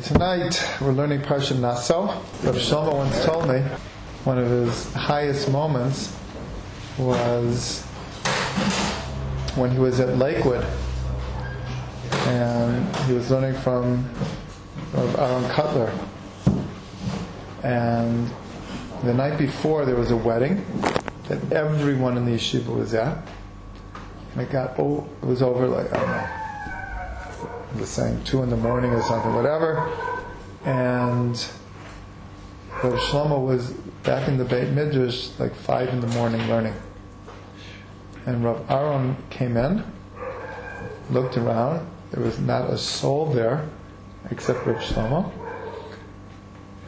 Tonight we're learning Parsha Naso. Rav Shlomo once told me one of his highest moments was when he was at Lakewood and he was learning from Rav Aaron Kotler. And the night before there was a wedding that everyone in the yeshiva was at. And it got oh, it was over like I don't know was saying two in the morning or something, whatever. And Rav Shlomo was back in the Beit Midrash like five in the morning learning. And Rav Aaron came in, looked around. There was not a soul there except Rav Shlomo.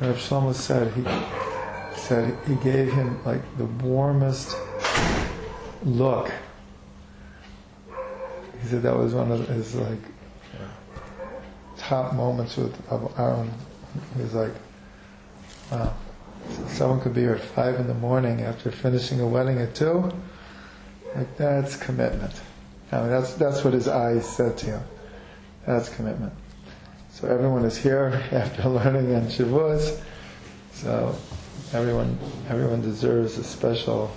And Rav Shlomo said he said he gave him like the warmest look. He said that was one of his like top moments with Aaron. He was like, wow, someone could be here at five in the morning after finishing a wedding at two. Like that's commitment. I mean, that's that's what his eyes said to him. That's commitment. So everyone is here after learning in Shavuos. So everyone everyone deserves a special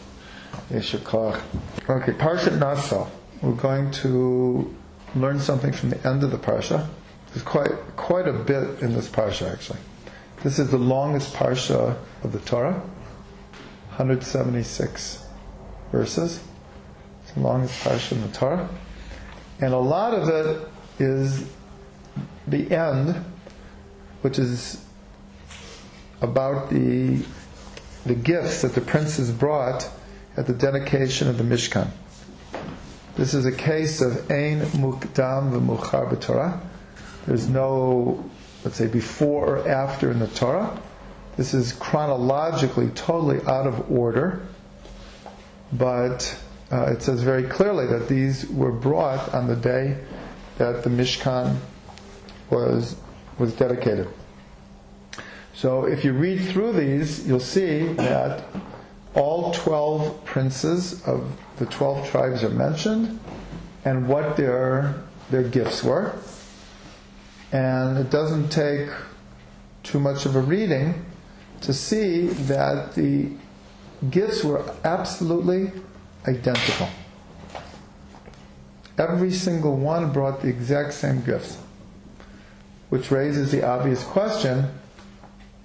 Yeshua Okay, Parshat Naso. We're going to learn something from the end of the parsha. There's quite quite a bit in this parsha actually. This is the longest parsha of the Torah, 176 verses. It's the longest parsha in the Torah, and a lot of it is the end, which is about the the gifts that the princes brought at the dedication of the Mishkan. This is a case of Ein Mukdam v'Muchar b'Torah there's no, let's say, before or after in the Torah. This is chronologically totally out of order, but uh, it says very clearly that these were brought on the day that the Mishkan was was dedicated. So if you read through these, you'll see that all 12 princes of the 12 tribes are mentioned and what their their gifts were and it doesn't take too much of a reading to see that the gifts were absolutely identical. Every single one brought the exact same gifts, which raises the obvious question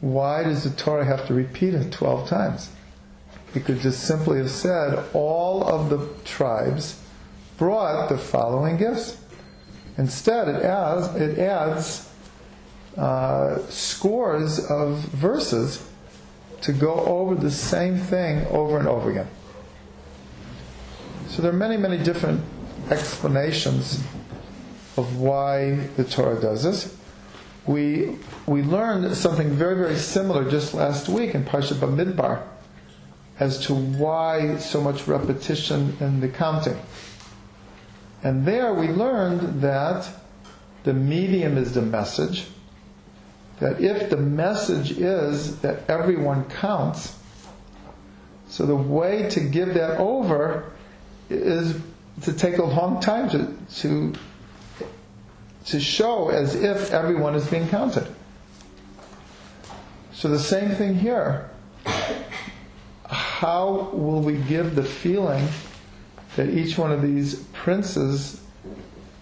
why does the Torah have to repeat it 12 times? It could just simply have said all of the tribes brought the following gifts. Instead, it adds, it adds uh, scores of verses to go over the same thing over and over again. So there are many, many different explanations of why the Torah does this. We, we learned something very, very similar just last week in Parshat Bamidbar as to why so much repetition in the counting. And there we learned that the medium is the message. That if the message is that everyone counts, so the way to give that over is to take a long time to, to, to show as if everyone is being counted. So the same thing here. How will we give the feeling that each one of these princes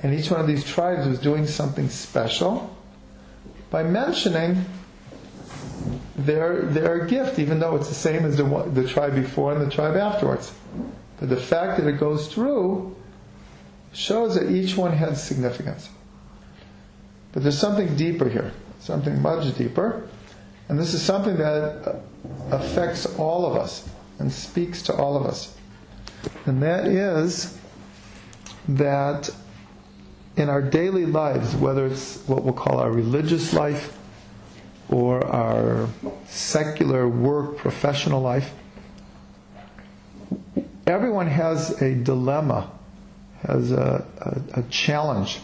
and each one of these tribes was doing something special by mentioning their, their gift, even though it's the same as the, the tribe before and the tribe afterwards. But the fact that it goes through shows that each one had significance. But there's something deeper here, something much deeper. And this is something that affects all of us and speaks to all of us and that is that in our daily lives, whether it's what we'll call our religious life or our secular work, professional life, everyone has a dilemma, has a, a, a challenge.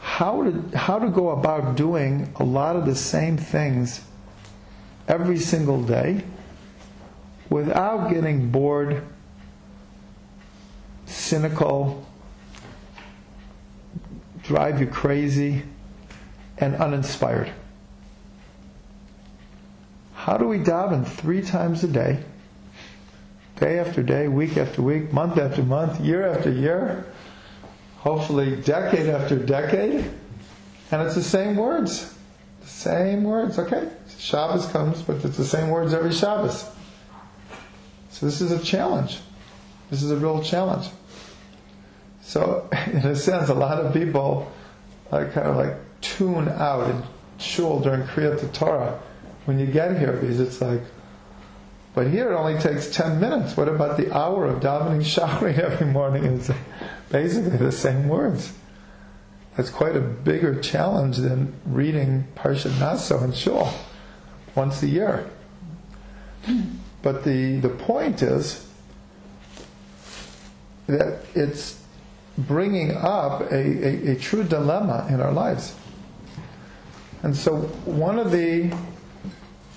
How to, how to go about doing a lot of the same things every single day without getting bored cynical, drive you crazy, and uninspired. how do we daven three times a day, day after day, week after week, month after month, year after year, hopefully decade after decade, and it's the same words, the same words. Okay, Shabbos comes, but it's the same words every Shabbos. So this is a challenge. This is a real challenge. So, in a sense, a lot of people like kind of like tune out in shul during Kriyat Torah when you get here because it's like, but here it only takes 10 minutes. What about the hour of davening shachri every morning? It's basically the same words. That's quite a bigger challenge than reading Parshat Naso in shul once a year. But the, the point is that it's bringing up a, a, a true dilemma in our lives. And so one of the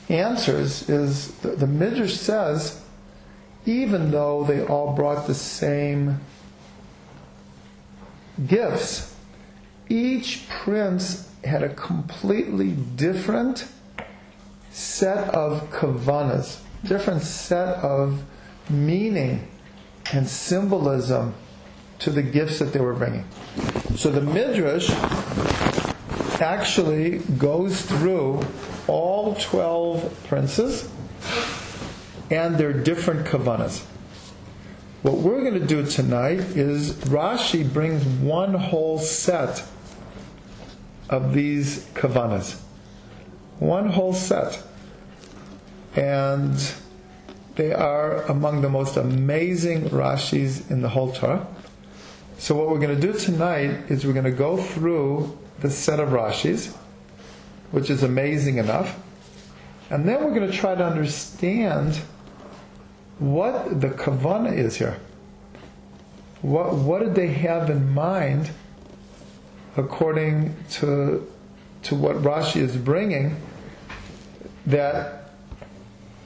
answers is the, the Midrash says, even though they all brought the same gifts, each prince had a completely different set of kavanas, different set of meaning and symbolism to the gifts that they were bringing. So the Midrash actually goes through all 12 princes and their different kavanas. What we're going to do tonight is Rashi brings one whole set of these kavanas. One whole set. And they are among the most amazing Rashis in the whole Torah. So, what we're going to do tonight is we're going to go through the set of Rashis, which is amazing enough, and then we're going to try to understand what the kavana is here. What, what did they have in mind according to, to what Rashi is bringing that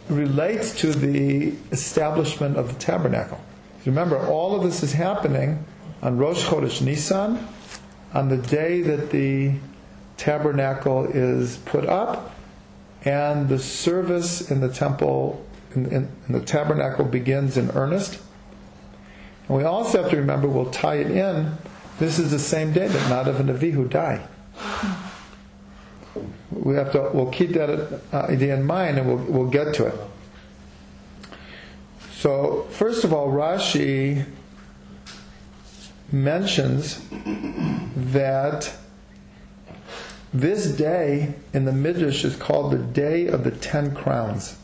relates to the establishment of the tabernacle? Remember, all of this is happening on Rosh Chodesh Nisan, on the day that the tabernacle is put up, and the service in the temple, in, in, in the tabernacle begins in earnest. And we also have to remember, we'll tie it in, this is the same day that Nadav and Avihu die. We have to, we'll keep that uh, idea in mind and we'll, we'll get to it. So, first of all, Rashi mentions that this day in the Midrash is called the Day of the Ten Crowns.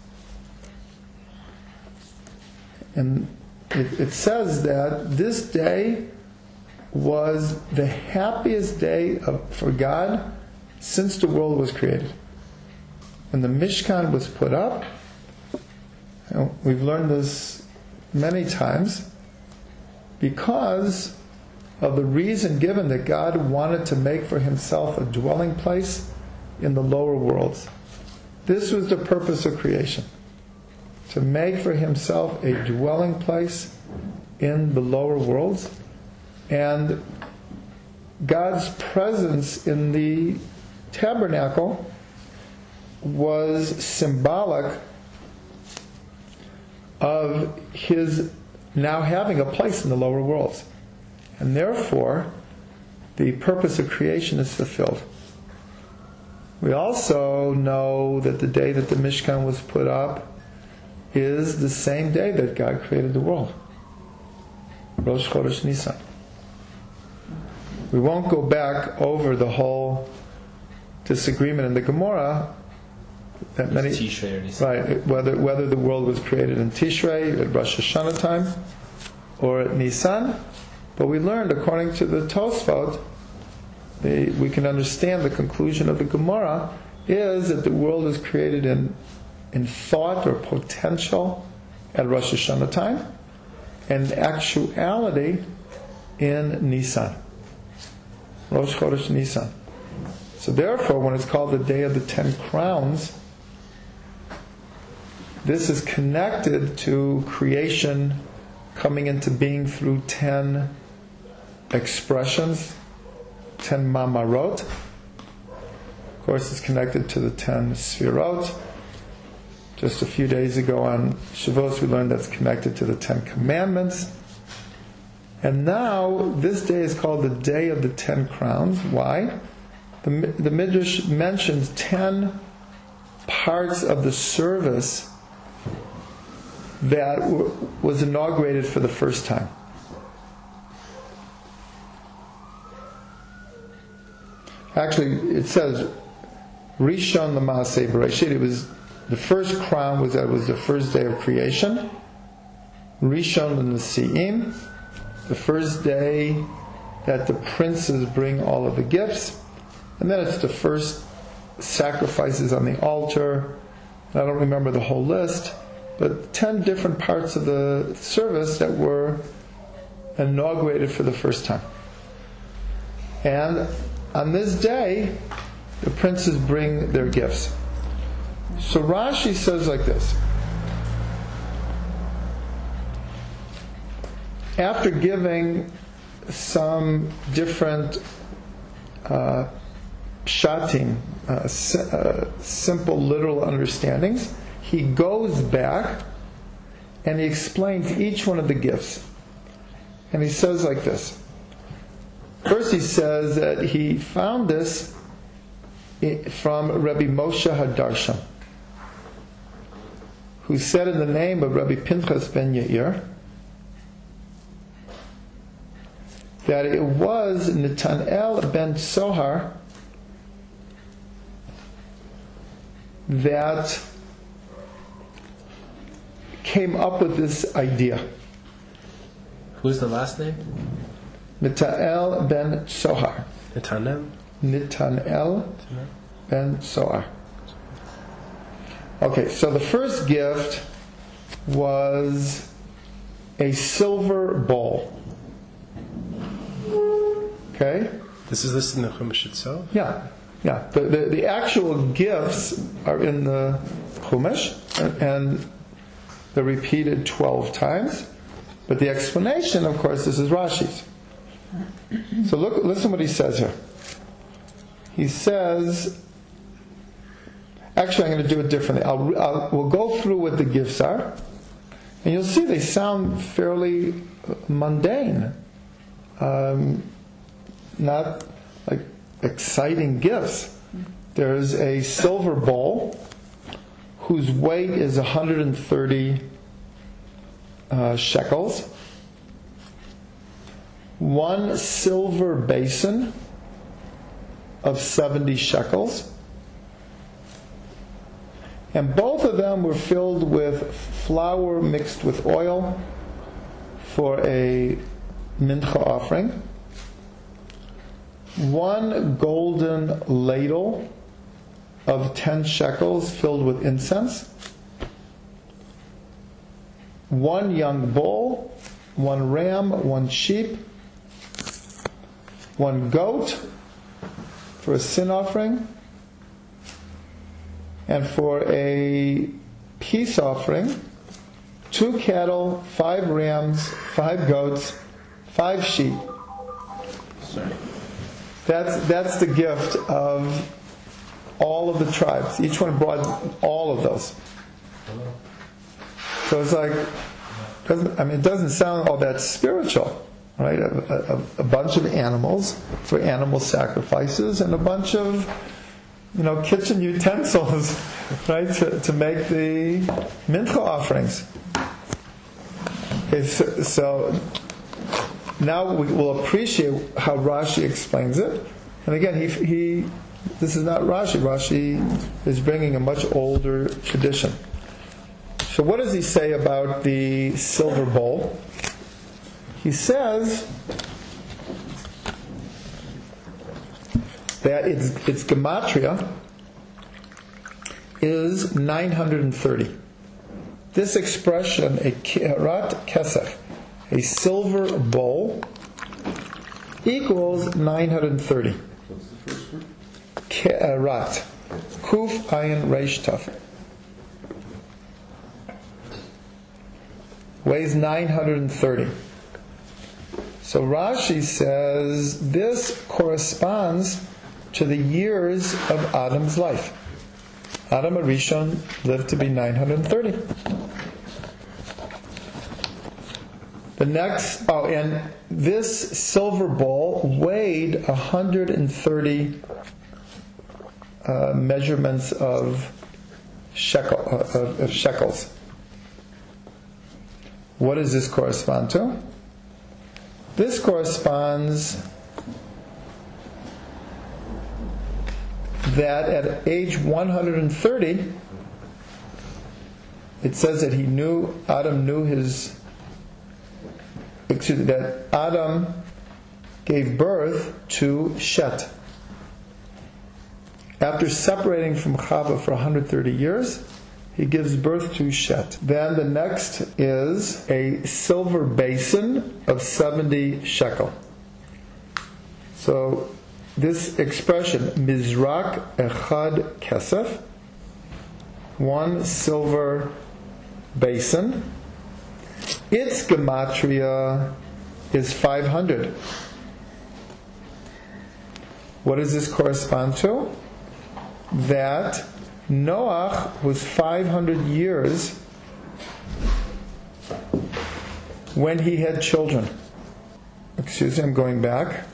And it, it says that this day was the happiest day of, for God since the world was created. When the Mishkan was put up, we've learned this many times, because of the reason given that God wanted to make for himself a dwelling place in the lower worlds. This was the purpose of creation to make for himself a dwelling place in the lower worlds. And God's presence in the tabernacle was symbolic of his now having a place in the lower worlds. And therefore, the purpose of creation is fulfilled. We also know that the day that the Mishkan was put up is the same day that God created the world. Rosh Chodesh Nisan. We won't go back over the whole disagreement in the Gemara that many right whether whether the world was created in Tishrei at Rosh Hashanah time or at Nisan but we learned, according to the Tosfot, the, we can understand the conclusion of the Gemara is that the world is created in, in thought or potential at Rosh Hashanah time, and actuality in Nisan. Rosh Chodesh Nisan. So therefore, when it's called the Day of the Ten Crowns, this is connected to creation coming into being through ten expressions, ten mamarot. Of course, it's connected to the ten sfirot. Just a few days ago on Shavuos, we learned that's connected to the Ten Commandments. And now, this day is called the Day of the Ten Crowns. Why? The, the Midrash mentions ten parts of the service that w- was inaugurated for the first time. Actually, it says Rishon Lamaseh Bereshit. It was the first crown was that was the first day of creation. Rishon Nasiim, the first day that the princes bring all of the gifts, and then it's the first sacrifices on the altar. I don't remember the whole list, but ten different parts of the service that were inaugurated for the first time. And on this day, the princes bring their gifts. So Rashi says like this. After giving some different uh, pshatim, uh, si- uh, simple literal understandings, he goes back and he explains each one of the gifts. And he says like this. First, he says that he found this from Rabbi Moshe Hadarshan, who said in the name of Rabbi Pinchas ben Yair that it was Netanel ben Tzuar that came up with this idea. Who's the last name? Netanel ben Tzuar. Netanel? Netanel ben Tzuar. Okay, so the first gift was a silver bowl. Okay? This is listed in the Chumash itself? Yeah, yeah. The, the, the actual gifts are in the Chumash and, and they're repeated 12 times. But the explanation, of course, this is Rashi's. So look, listen what he says here. He says, actually, I'm going to do it differently. I'll, I'll, we'll go through what the gifts are, and you'll see they sound fairly mundane. Um, not like exciting gifts. There's a silver bowl whose weight is 130 uh, shekels, one silver basin of 70 shekels, and both of them were filled with flour mixed with oil for a mincha offering. One golden ladle of 10 shekels filled with incense, one young bull, one ram, one sheep, one goat for a sin offering, and for a peace offering, two cattle, five rams, five goats, five sheep. Sorry. That's, that's the gift of all of the tribes. Each one brought all of those. So it's like, I mean, it doesn't sound all that spiritual, right? A, a, a bunch of animals for animal sacrifices and a bunch of, you know, kitchen utensils, right, to, to make the mincha offerings. So, so now we will appreciate how Rashi explains it. And again, he, he this is not Rashi. Rashi is bringing a much older tradition. So, what does he say about the silver bowl? He says that its, its gematria is 930. This expression, a kirat kesef, a silver bowl equals 930. What's the first word? Ke'arat. Kuf ayin reish taf. Weighs 930. So Rashi says this corresponds to the years of Adam's life. Adam HaRishon lived to be 930. The next, oh, and this silver bowl weighed 130 uh, measurements of shekel uh, of, of shekels. What does this correspond to? This corresponds that at age 130, it says that he knew, Adam knew his, excuse me, that Adam gave birth to Shet. After separating from Chava for 130 years, he gives birth to Shet. Then the next is a silver basin of 70 shekel. So this expression, Mizrak Echad Kesef, one silver basin, its gematria is 500. What does this correspond to? That Noach was 500 years when he had children. Excuse me, I'm going back.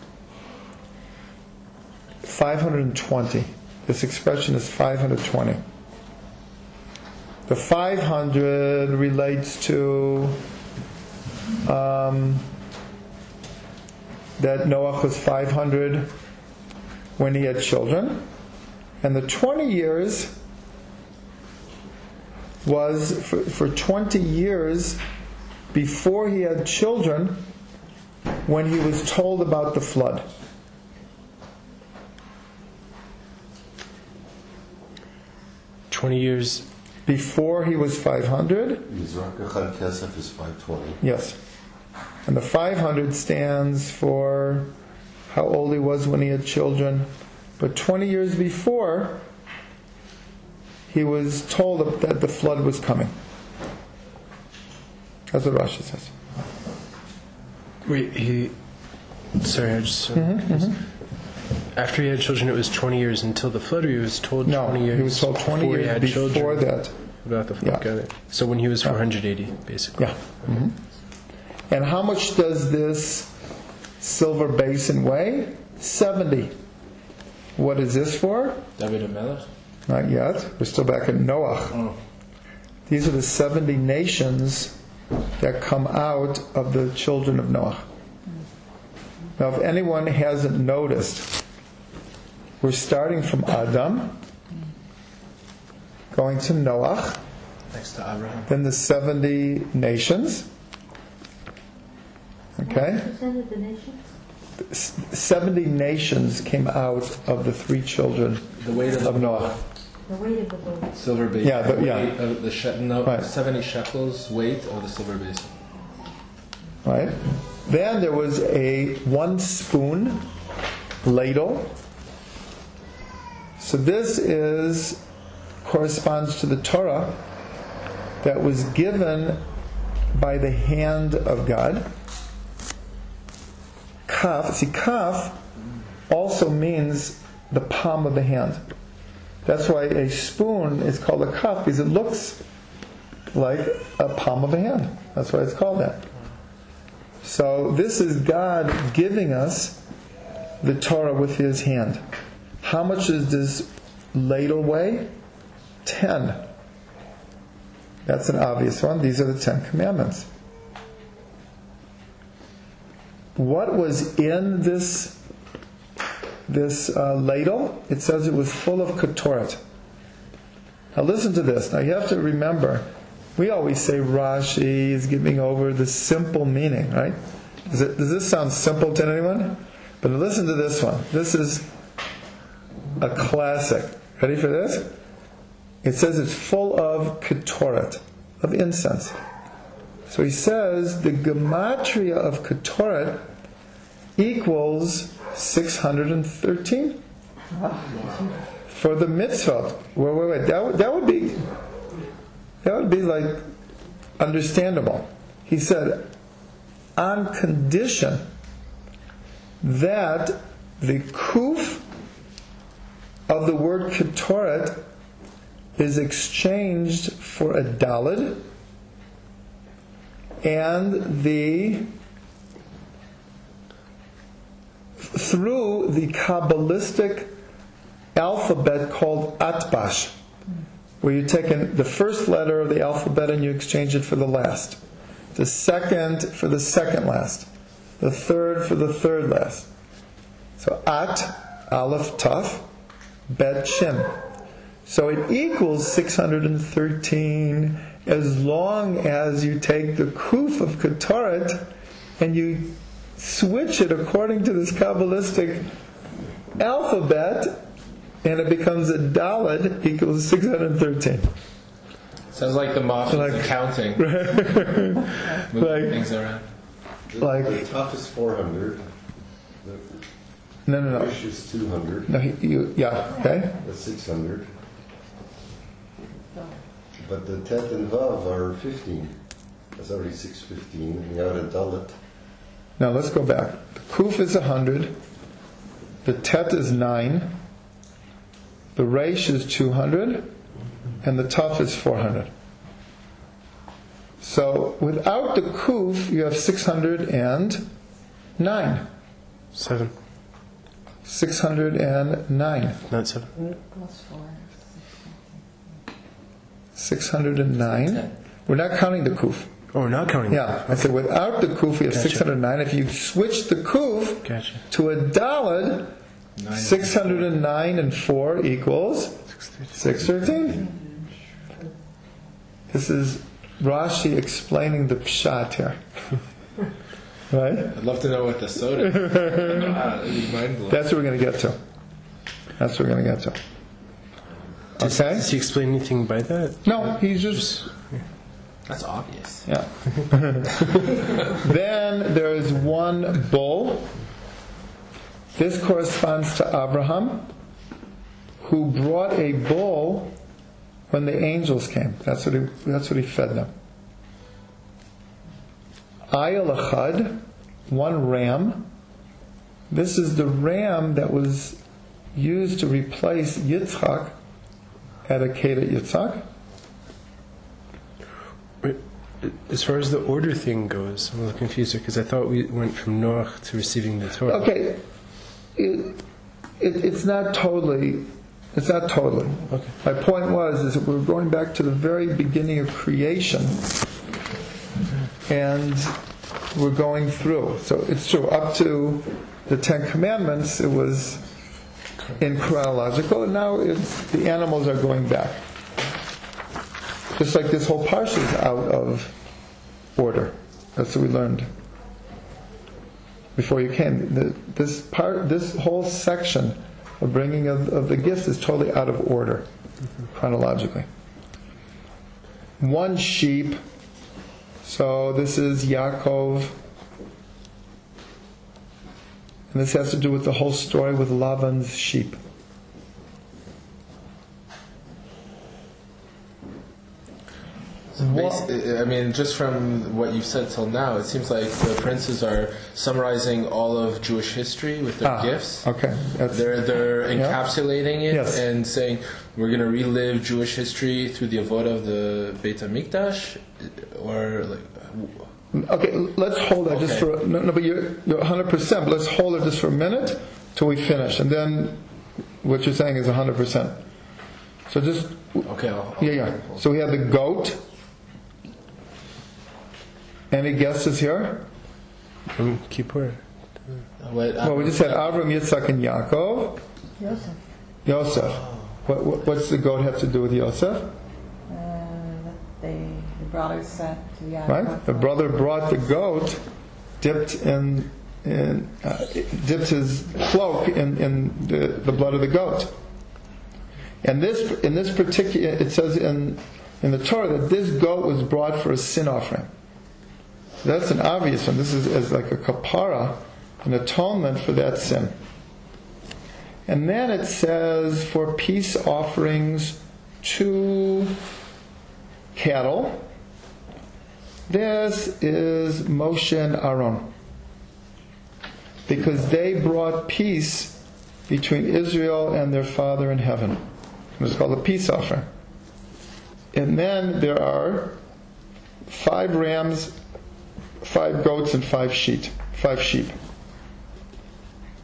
520. This expression is 520. The 500 relates to um, that Noah was 500 when he had children, and the 20 years was for, for 20 years before he had children when he was told about the flood. Twenty years. Before he was 500, Mizrak Kesef is 520. yes. And the 500 stands for how old he was when he had children. But 20 years before, he was told that the flood was coming. That's what Rashi says. Wait, he. Sorry, I just. Mm-hmm, After he had children, it was 20 years until the flood, or he was told No, 20 years he was told 20 before he years had before children that. about the flood. Yeah. Got it. So when he was 480, basically. Yeah. hmm And how much does this silver basin weigh? 70. What is this for? David Melech? Not yet. We're still back in Noah. Oh. These are the 70 nations that come out of the children of Noah. Now, if anyone hasn't noticed, we're starting from Adam, going to Noah, Next to Abraham. then the 70 nations. Okay? the 70 nations came out of the three children The weight of the of Noah. The weight of the boat. silver basin. Yeah, the- yeah. Weight of the she- no, Right. 70 shekels weight of the silver basin. right? Then there was a one spoon ladle. So this is corresponds to the Torah that was given by the hand of God. Kaf, see, kaf also means the palm of the hand. That's why a spoon is called a kaf because it looks like a palm of a hand. That's why it's called that. So this is God giving us the Torah with His hand. How much does this ladle weigh? Ten. That's an obvious one. These are the Ten Commandments. What was in this this uh, ladle? It says it was full of ketoret. Now listen to this. Now you have to remember, we always say Rashi is giving over the simple meaning, right? Does, it, does this sound simple to anyone? But listen to this one. This is a classic. Ready for this? It says it's full of ketoret, of incense. So he says the gematria of ketoret equals 613 for the mitzvah. Wait, wait, wait. That, that would be that would be like understandable. He said, on condition that the kuf of the word ketoret is exchanged for a dalid, and the through the Kabbalistic alphabet called Atbash, where you take in the first letter of the alphabet and you exchange it for the last, the second for the second last, the third for the third last. So At, Aleph, Taf, Bet, Shin. So it equals 613 as long as you take the Kuf of Ketoret and you switch it according to this Kabbalistic alphabet and it becomes a Daled equals 613. Sounds like the Mafia Like- accounting. Moving Like- things around. The, Like- the tuf is 400. The No, no, no. fish is 200. No, he- you, yeah, okay? That's 600. But the tet and vav are 15. That's already 615. And you add a dalit. Now let's go back. The Kuf is 100, the Tet is 9, the Resh is 200, and the Tuf is 400. So without the Kuf, you have 609. Seven, 609. not seven. Plus four. 609. We're not counting the Kuf. Oh, we're not counting. Yeah, I said without the Kuf, we have Gotcha. 609. If you switch the Kuf Gotcha. to a Dalid, 609 and 4 equals 613. This is Rashi explaining the pshat here. right? I'd love to know what the soda is. It'd be mind blowing. That's what we're going to get to. That's what we're going to get to. Does, Okay? does he explain anything by that? No, he's just. That's obvious. Yeah. then there is one bull. This corresponds to Abraham, who brought a bull when the angels came. That's what he, that's what he fed them. Ayal Echad, one ram. This is the ram that was used to replace Yitzchak at Akedah Yitzchak. As far as the order thing goes, I'm a little confused because I thought we went from Noach to receiving the Torah. Okay, it, it, it's not totally. It's not totally. Okay. My point was is that we're going back to the very beginning of creation, and we're going through. So it's true. Up to the Ten Commandments, it was in chronological, and now it's the animals are going back. Just like this whole parsha is out of order. That's what we learned before you came. The, this part, this whole section of bringing of, of the gifts is totally out of order mm-hmm. chronologically. One sheep. So this is Yaakov. And this has to do with the whole story with Laban's sheep. I mean, just from what you've said till now, it seems like the princes are summarizing all of Jewish history with their Ah, gifts. Okay. That's, They're they're Yeah. encapsulating it Yes. and saying we're going to relive Jewish history through the avodah of the Beit Hamikdash, or like Okay, let's hold that just Okay. for no, no but you're, you're 100%. But let's hold it just for a minute till we finish, and then what you're saying is 100%. So just okay, I'll, yeah, yeah. So we have the goat. Any guesses here? Um, Kippur. What, Well, we just had Avram, Yitzchak, and Yaakov. Joseph. Yosef. What, what, what's the goat have to do with Yosef? Uh, they, the brothers said to Yaakov. Right? The brother brought the goat, dipped in, in uh, dipped his cloak in, in the, the blood of the goat. And this, in this particular, it says in, in the Torah that this goat was brought for a sin offering. That's an obvious one. This is as like a kapara, an atonement for that sin. And then it says for peace offerings two cattle. This is Moshe and Aaron. Because they brought peace between Israel and their Father in heaven. It was called a peace offering. and then there are five rams, five goats, and five sheep. Five sheep.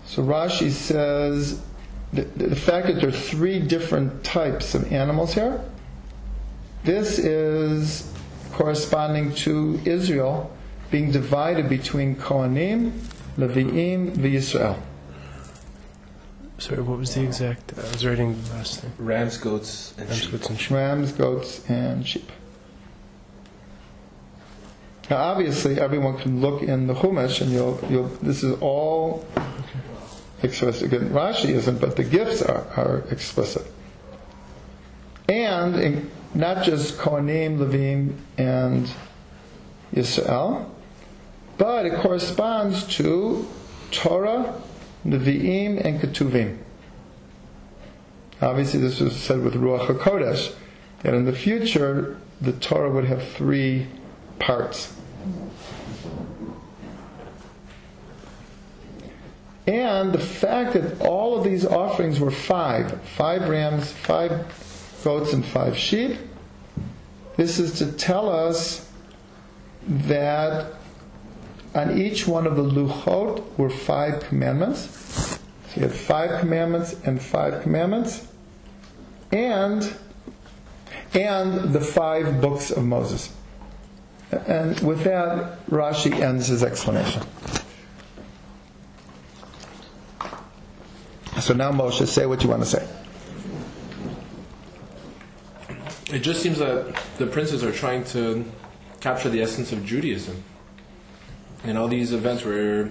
So Rashi says the, the fact that there are three different types of animals here, this is corresponding to Israel being divided between Kohanim, Leviim, V'Yisrael. Sorry, what was the exact? I was writing the last thing. Rams, goats, and That's sheep. what's in sheep. Rams, goats, and sheep. Now, obviously, everyone can look in the Chumash, and you'll, you'll. This is all explicit. Again, Rashi isn't, but the gifts are, are explicit. And in, not just Kohanim, Levim, and Yisrael, but it corresponds to Torah, Nevi'im, and Ketuvim. Obviously, this was said with Ruach HaKodesh, that in the future, the Torah would have three parts. And the fact that all of these offerings were five five rams, five goats, and five sheep this is to tell us that on each one of the luchot were five commandments. So you had five commandments and five commandments, and and the five books of Moses. And with that, Rashi ends his explanation. So now, Moshe, say what you want to say. It just seems that the princes are trying to capture the essence of Judaism. And all these events were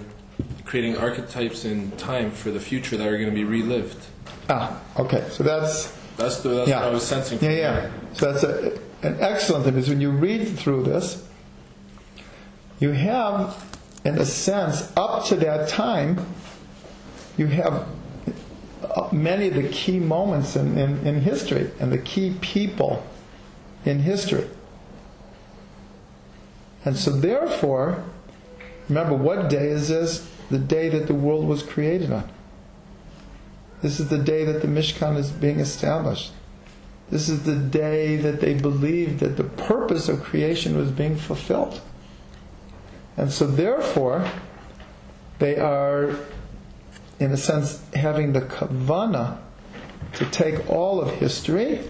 creating archetypes in time for the future that are going to be relived. Ah, okay. So that's That's, the, that's Yeah. what I was sensing. Yeah, yeah. there. So that's a, an excellent thing because when you read through this, you have, in a sense, up to that time, you have many of the key moments in, in, in history and the key people in history. And so, therefore, remember, what day is this? The day that the world was created on. This is the day that the Mishkan is being established. This is the day that they believed that the purpose of creation was being fulfilled. And so, therefore, they are, in a sense, having the kavana to take all of history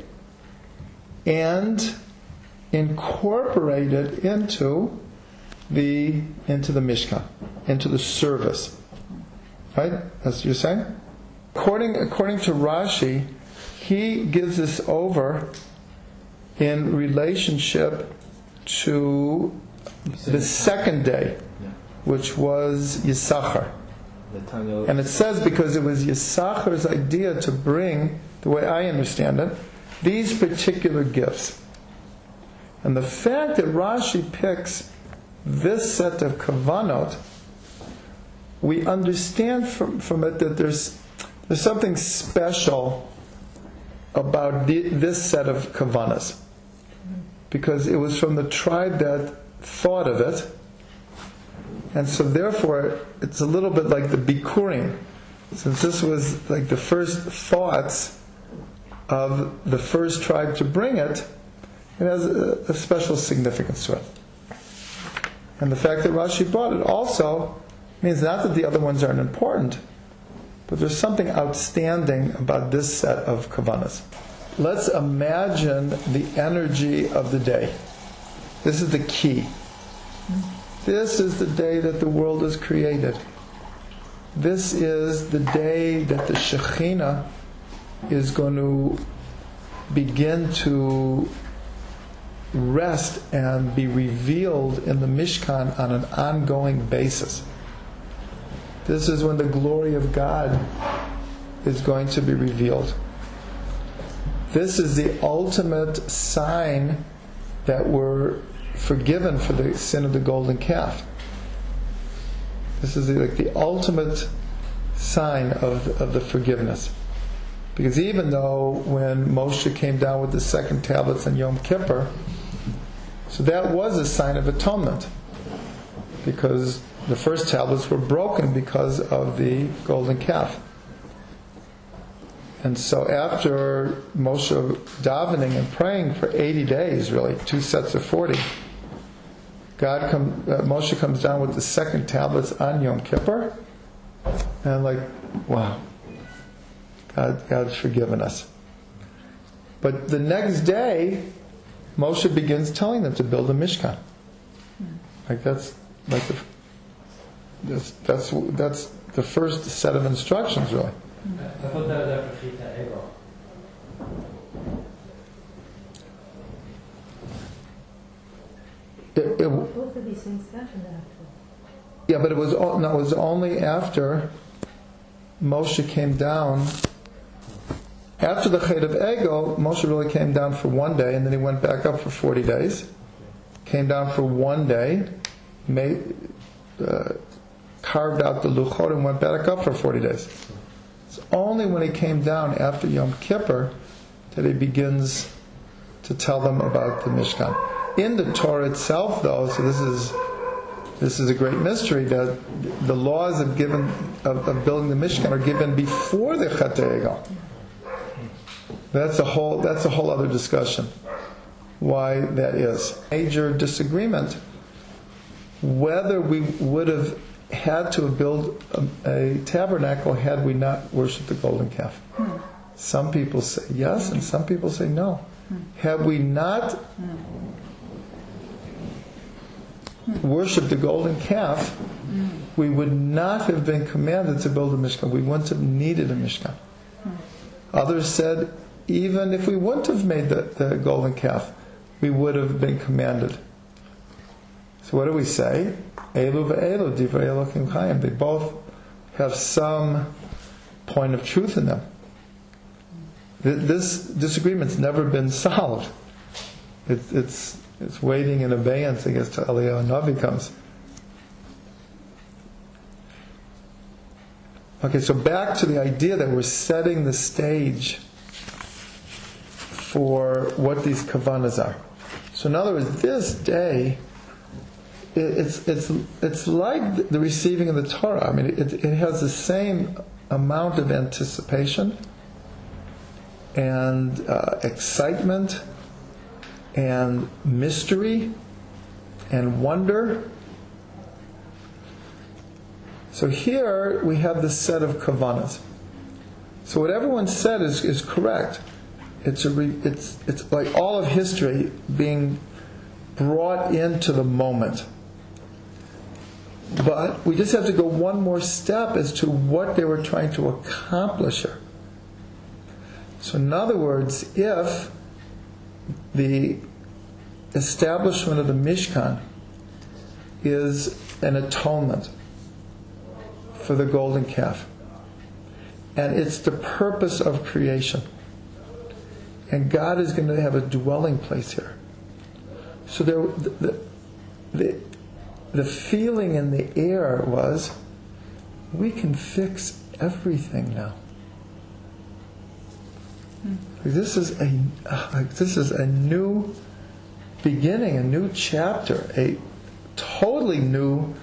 and incorporate it into the into the Mishkan, into the service. Right? That's what you're saying? According according to Rashi, he gives this over in relationship to the second day, which was Yisachar. And it says because it was Yisachar's idea to bring, the way I understand it, these particular gifts. And the fact that Rashi picks this set of kavanot, we understand from, from it that there's, there's something special about the, this set of kavanas. Because it was from the tribe that thought of it. And so, therefore, it's a little bit like the Bikurim. Since this was like the first thoughts of the first tribe to bring it, it has a, special significance to it. And the fact that Rashi brought it also means not that the other ones aren't important, but there's something outstanding about this set of kavanas. Let's imagine the energy of the day. This is the key. This is the day that the world is created. This is the day that the Shekhinah is going to begin to rest and be revealed in the Mishkan on an ongoing basis. This is when the glory of God is going to be revealed. This is the ultimate sign that we're forgiven for the sin of the golden calf. This is like the ultimate sign of, of the forgiveness. Because even though when Moshe came down with the second tablets on Yom Kippur, so that was a sign of atonement. Because the first tablets were broken because of the golden calf. And so after Moshe davening and praying for 80 days, really, two sets of 40, God come, uh, Moshe comes down with the second tablets on Yom Kippur, and I'm like, wow, God, God's forgiven us. But the next day, Moshe begins telling them to build a Mishkan. Like that's like the, that's that's that's the first set of instructions, really. I thought that was after Chet HaEgel. It, it, Both of these things happened after. yeah, but it was no, it was only after Moshe came down. After the Chet of Egel, Moshe really came down for one day, and then he went back up for 40 days. Came down for one day, made, uh, carved out the Luchot, and went back up for 40 days. It's only when he came down after Yom Kippur that he begins to tell them about the Mishkan. In the Torah itself, though, so this is this is a great mystery that the laws of given of, of building the Mishkan are given before the Chet Egel. That's a whole that's a whole other discussion. Why that is major disagreement whether we would have had to build a, a tabernacle had we not worshipped the golden calf. Hmm. Some people say yes, and some people say no. Hmm. Had we not hmm. Worshipped the golden calf, we would not have been commanded to build a Mishkan. We wouldn't have needed a Mishkan. Others said, even if we wouldn't have made the, the golden calf, we would have been commanded. So what do we say? Elu ve'elu, divrei Elokim chayim. They both have some point of truth in them. Th- This disagreement's never been solved. It's, it's, it's waiting in abeyance, I guess, till Eliyahu Navi comes. Okay, so back to the idea that we're setting the stage for what these kavanas are. So in other words, this day, it's, it's, it's like the receiving of the Torah. I mean, it, it has the same amount of anticipation and uh, excitement and mystery and wonder. So here we have this set of kavanas. So what everyone said is, is correct. It's, a re, it's, it's like all of history being brought into the moment. But we just have to go one more step as to what they were trying to accomplish here. So, in other words, if the establishment of the Mishkan is an atonement for the golden calf, and it's the purpose of creation, and God is going to have a dwelling place here. So there, the, the, the feeling in the air was, we can fix everything now. This is a uh, this is a new beginning, a new chapter, a totally new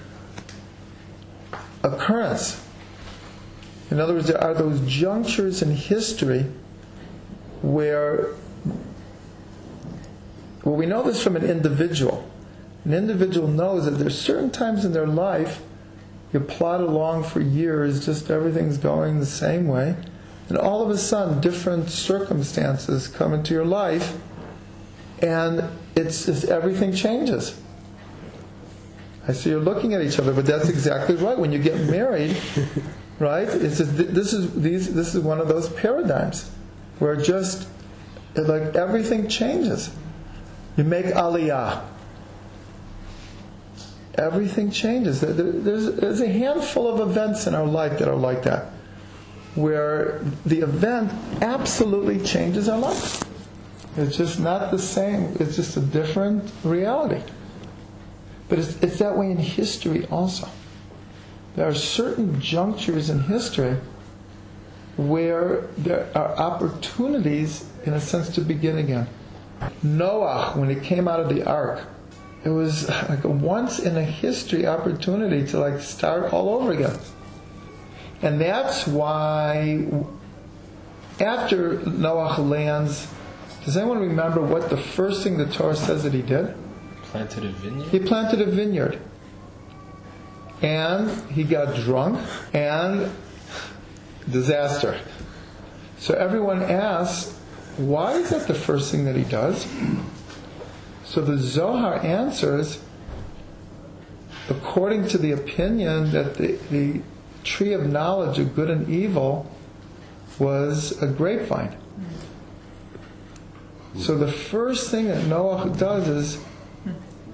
occurrence. In other words, there are those junctures in history where well, we know this from an individual. An individual knows that there's certain times in their life you plod along for years, just everything's going the same way, and all of a sudden different circumstances come into your life, and it's, it's everything changes. I see you're looking at each other, but that's exactly right. When you get married, right? It's just, this is these this is one of those paradigms where just like everything changes. You make aliyah. Everything changes. There- there- There's, there's a handful of events in our life that are like that, where the event absolutely changes our life. It's just not the same. It's just a different reality. But it's, it's that way in history also. There are certain junctures in history where there are opportunities, in a sense, to begin again. Noah, when he came out of the ark, it was like a once in a history opportunity to like start all over again. And that's why after Noah lands, does anyone remember what the first thing the Torah says that he did? Planted a vineyard. He planted a vineyard. And he got drunk and disaster. So everyone asks, why is that the first thing that he does? So the Zohar answers, according to the opinion that the, the tree of knowledge of good and evil was a grapevine. So the first thing that Noah does is,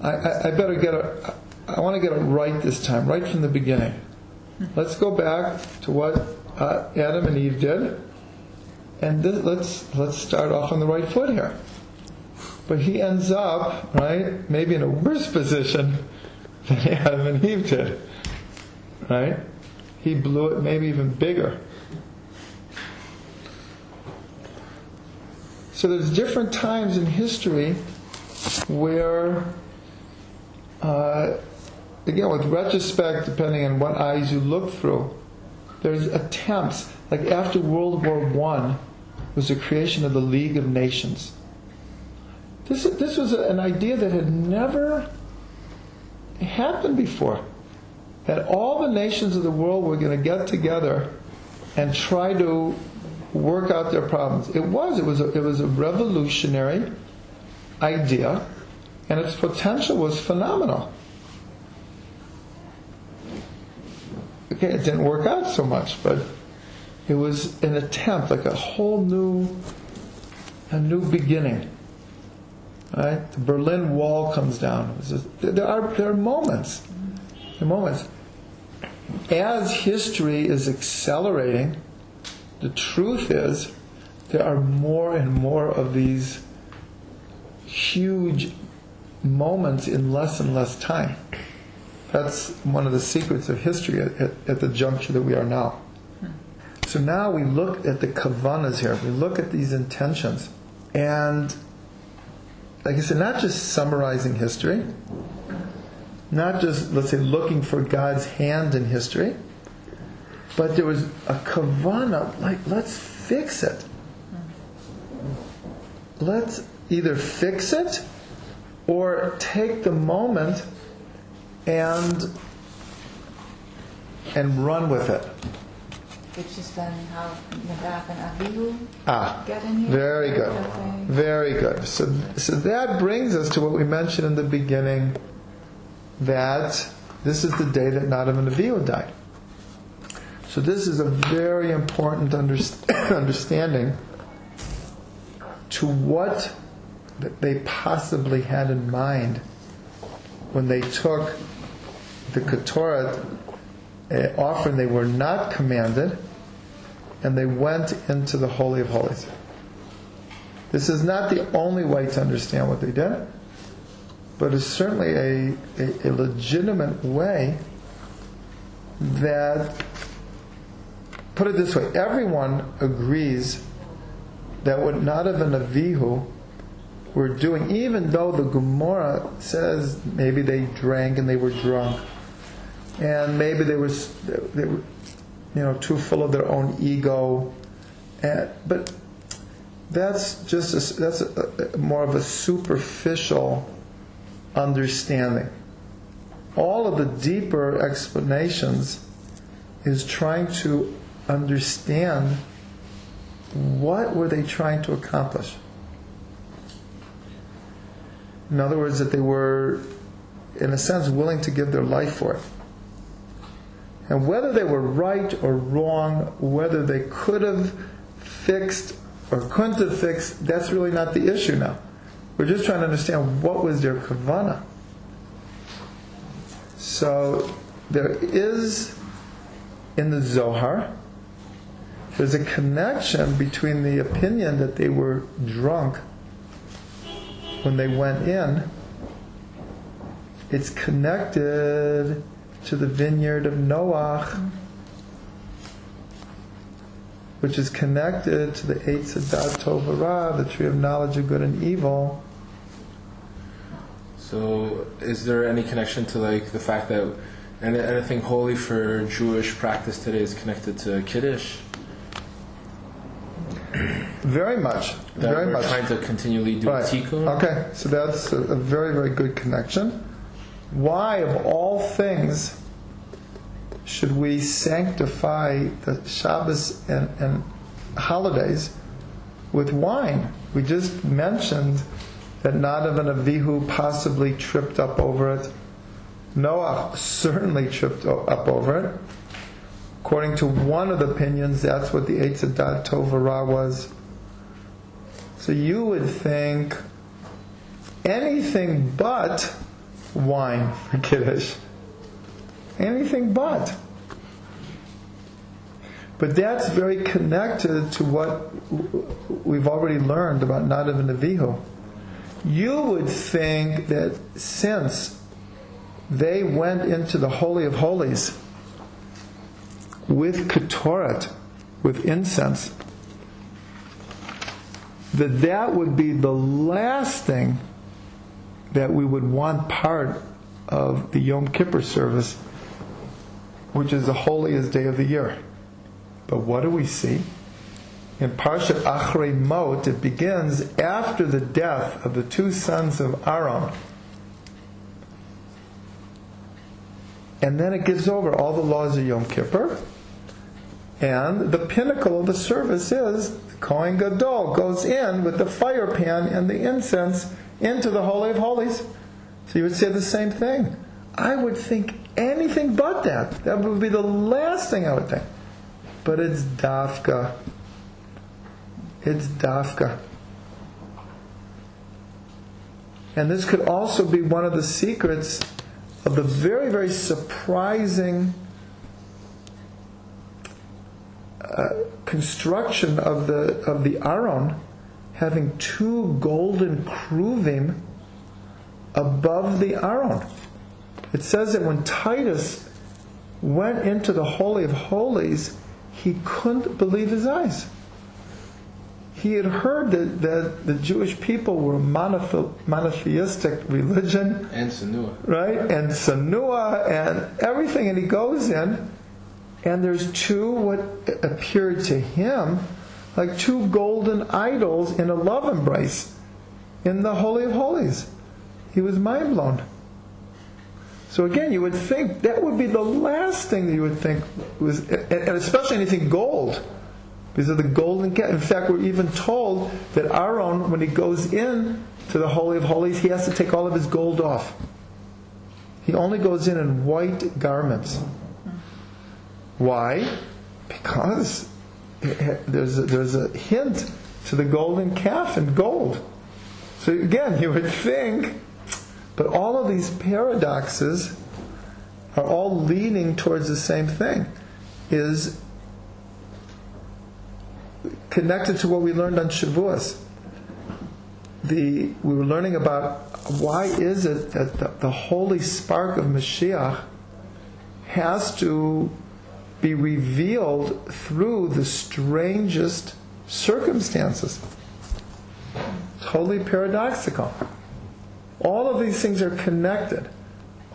I, I, I better get it, I want to get it right this time, right from the beginning. Let's go back to what uh, Adam and Eve did, and let's let's start off on the right foot here. But he ends up, right, maybe in a worse position than Adam and Eve did, right? He blew it maybe even bigger. So there's different times in history where, uh, again, with retrospect, depending on what eyes you look through, there's attempts. Like after World War One, was the creation of the League of Nations. This this was an idea that had never happened before. That all the nations of the world were going to get together and try to work out their problems. It was. It was a, it was a revolutionary idea, and its potential was phenomenal. Okay, it didn't work out so much, but it was an attempt, like a whole new, a new beginning. Right? The Berlin Wall comes down. There are there are moments, moments. As history is accelerating, the truth is there are more and more of these huge moments in less and less time. That's one of the secrets of history at, at, at the juncture that we are now. So now we look at the kavanas here. We look at these intentions, and like I said, not just summarizing history, not just let's say looking for God's hand in history, but there was a kavana, like, let's fix it. Let's either fix it or take the moment and and run with it. Which is then how Nadav and Avihu Ah, get in here. very good. Very good. So, so that brings us to what we mentioned in the beginning that this is the day that Nadav and Avihu died. So this is a very important underst- understanding to what they possibly had in mind when they took the Ketoret uh, offering they were not commanded and they went into the Holy of Holies. This is not the only way to understand what they did, but it's certainly a, a, a legitimate way that, put it this way, everyone agrees that what Nadav and Avihu were doing, even though the Gemara says maybe they drank and they were drunk, and maybe they were, they were you know, too full of their own ego, and, but that's just a, that's a, a, more of a superficial understanding. All of the deeper explanations is trying to understand what were they trying to accomplish. In other words, that they were, in a sense, willing to give their life for it. And whether they were right or wrong, whether they could have fixed or couldn't have fixed, that's really not the issue now. We're just trying to understand what was their kavana. So there is in the Zohar, there's a connection between the opinion that they were drunk when they went in. It's connected to the vineyard of Noach, which is connected to the Eitz Hadat Tov the tree of knowledge of good and evil. So, is there any connection to like the fact that any- anything holy for Jewish practice today is connected to Kiddush? Very much. That very we're much. trying to continually do Right. tikkun. Okay, so that's a, a very, very good connection. Why, of all things, should we sanctify the Shabbos and, and holidays with wine? We just mentioned that Nadav and Avihu possibly tripped up over it. Noah certainly tripped up over it. According to one of the opinions, that's what the Eitz HaDaat Tov VaRa was. So you would think anything but wine for Kiddush. Anything but. But that's very connected to what we've already learned about Nadav and Avihu. You would think that since they went into the Holy of Holies with Ketoret, with incense, that that would be the last thing that we would want part of the Yom Kippur service, which is the holiest day of the year. But what do we see? In Parshat Achrei Mot, it begins after the death of the two sons of Aaron. And then it gives over all the laws of Yom Kippur. And the pinnacle of the service is the Kohen Gadol goes in with the fire pan and the incense into the Holy of Holies. So you would say the same thing. I would think anything but that. That would be the last thing I would think. But it's dafka. It's dafka. And this could also be one of the secrets of the very, very surprising uh, construction of the of the Aron having two golden kruvim above the Aron. It says that when Titus went into the Holy of Holies, he couldn't believe his eyes. He had heard that, that the Jewish people were a monothe- monotheistic religion, And Sanua. right? And Sanua and everything. And he goes in, and there's two what appeared to him like two golden idols in a love embrace in the Holy of Holies. He was mind blown. So again, you would think that would be the last thing that you would think was, and especially anything gold, because of the golden. In fact, we're even told that Aaron, when he goes in to the Holy of Holies, he has to take all of his gold off. He only goes in in white garments. Why? Because there's a, there's a hint to the golden calf and gold. So again, you would think, but all of these paradoxes are all leading towards the same thing, is connected to what we learned on Shavuos. The, we were learning about why is it that the, the holy spark of Mashiach has to be revealed through the strangest circumstances. Totally paradoxical. All of these things are connected.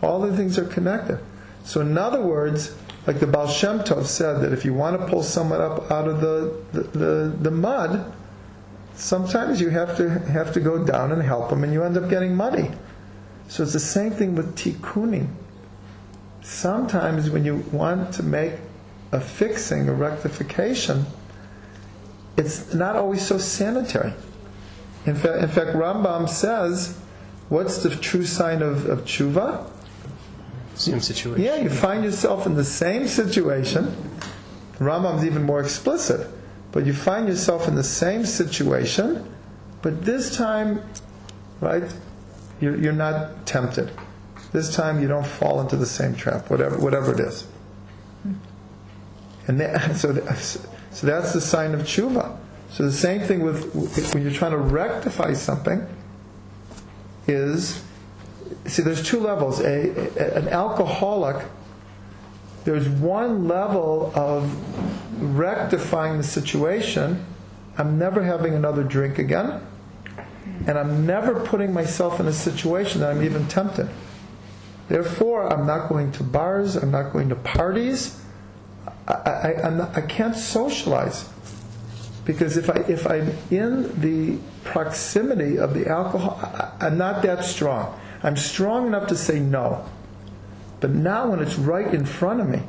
All the things are connected. So, in other words, like the Baal Shem Tov said, that if you want to pull someone up out of the, the, the, the mud, sometimes you have to have to go down and help them, and you end up getting muddy. So it's the same thing with tikkunim. Sometimes when you want to make a fixing, a rectification, it's not always so sanitary. In fact, in fact Rambam says, what's the true sign of, of tshuva? Same situation. Yeah, you find yourself in the same situation. Rambam's even more explicit. But you find yourself in the same situation, but this time, right, you're, you're not tempted. This time you don't fall into the same trap, whatever, whatever it is. And that, so, so that's the sign of tshuva. So the same thing with when you're trying to rectify something is see there's two levels. A, a- an alcoholic there's one level of rectifying the situation. I'm never having another drink again, and I'm never putting myself in a situation that I'm even tempted. Therefore, I'm not going to bars. I'm not going to parties. I, I, not, I can't socialize. Because if I if I'm in the proximity of the alcohol, I, I'm not that strong. I'm strong enough to say no. But now when it's right in front of me,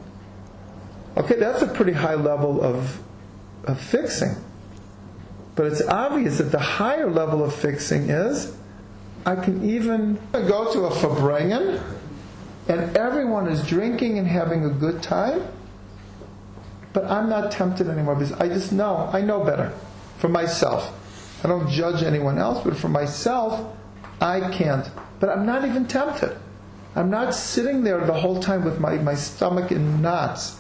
okay, that's a pretty high level of of fixing. But it's obvious that the higher level of fixing is I can even go to a Farbrengen and everyone is drinking and having a good time, but I'm not tempted anymore because I just know, I know better for myself. I don't judge anyone else, but for myself, I can't. But I'm not even tempted. I'm not sitting there the whole time with my, my stomach in knots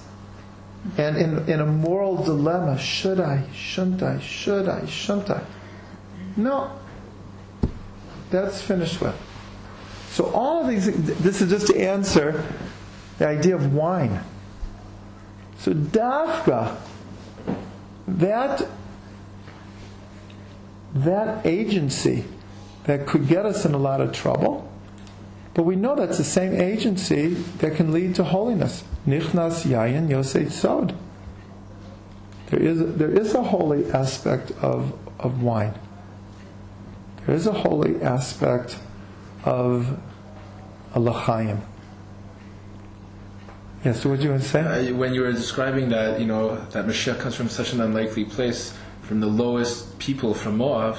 and in, in a moral dilemma should I, shouldn't I, should I, shouldn't I? No. That's finished with. So, all of these, this is just to answer the idea of wine. So, Dafka, that, that agency that could get us in a lot of trouble, but we know that's the same agency that can lead to holiness. Nichnas yayin yosei sod. There is, there is a holy aspect of, of wine. There is a holy aspect of a lachaim. Yes, what you want to say? Uh, when you were describing that, you know, that Mashiach comes from such an unlikely place, from the lowest people from Moab,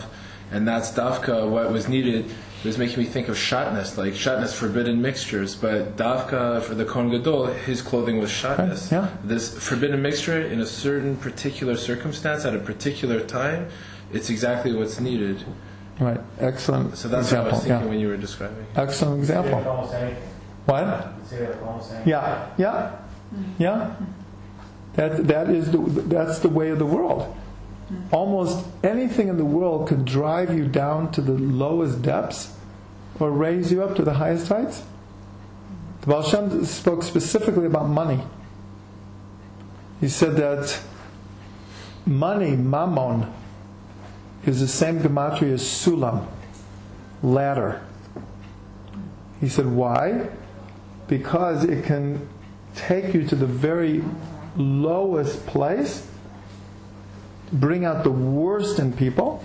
and that's Davka, what was needed, it was making me think of shatnez, like shatnez forbidden mixtures, but Davka for the Kohen Gadol, his clothing was shatnez. Right, yeah. This forbidden mixture in a certain particular circumstance at a particular time, it's exactly what's needed. Right, excellent So that's example. what I was thinking yeah. when you were describing. Excellent Say it with example. What? You can say it with almost anything. Yeah, yeah, yeah. Mm-hmm. That, that is the, that's the way of the world. Almost anything in the world could drive you down to the lowest depths or raise you up to the highest heights. The Baal Shem spoke specifically about money. He said that money, mammon, is the same gematria as sulam, ladder. He said, why? Because it can take you to the very lowest place, bring out the worst in people,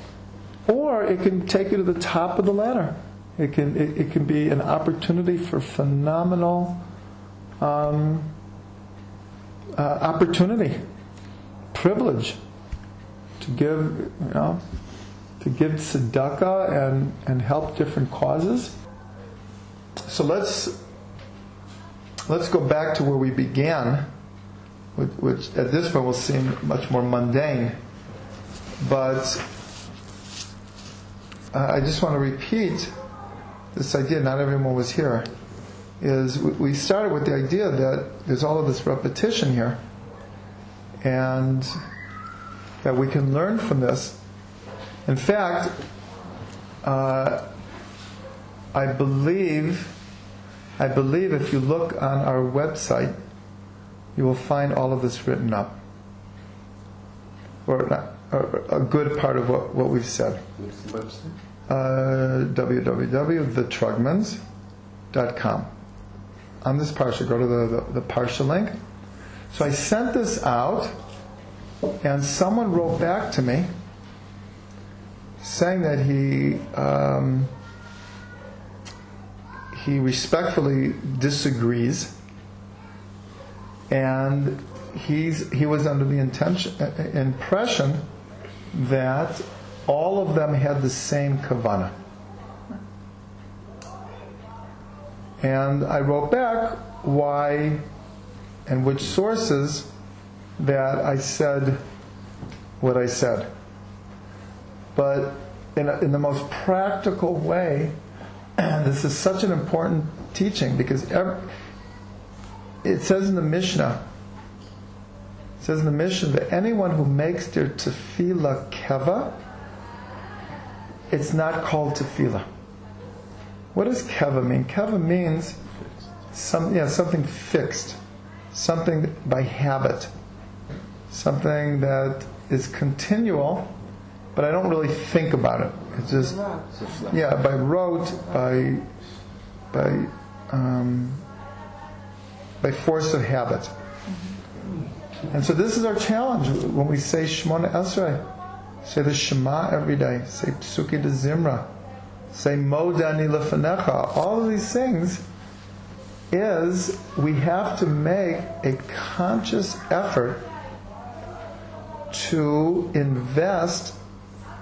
or it can take you to the top of the ladder. It can, it, it can be an opportunity for phenomenal um, uh, opportunity, privilege to give, you know, to give tzedakah and, and help different causes. So let's let's go back to where we began, which, which at this point will seem much more mundane. But uh, I just want to repeat this idea. Not everyone was here. Is we- started with the idea that there's all of this repetition here, and that we can learn from this. In fact, uh, I believe, I believe if you look on our website, you will find all of this written up, or a good part of what, what we've said. Uh, www.thetrugmans.com. On this parsha, go to the, the, the parsha link. So I sent this out, and someone wrote back to me saying that he um, he respectfully disagrees, and he's he was under the intention uh, impression that all of them had the same kavana. And I wrote back why and which sources that I said what I said. But in, a, in the most practical way, and this is such an important teaching because ev it says in the Mishnah, says in the Mishnah that anyone who makes their tefillah keva, it's not called tefillah. What does keva mean? Keva means some, yeah, something fixed, something by habit, something that is continual, but I don't really think about it. It's just, yeah, by rote, by, by, um, by force of habit. And so this is our challenge when we say Shemona Esrei. Say the Shema every day. Say Psuki de Zimra. Say Modani Lefanecha. All of these things is we have to make a conscious effort to invest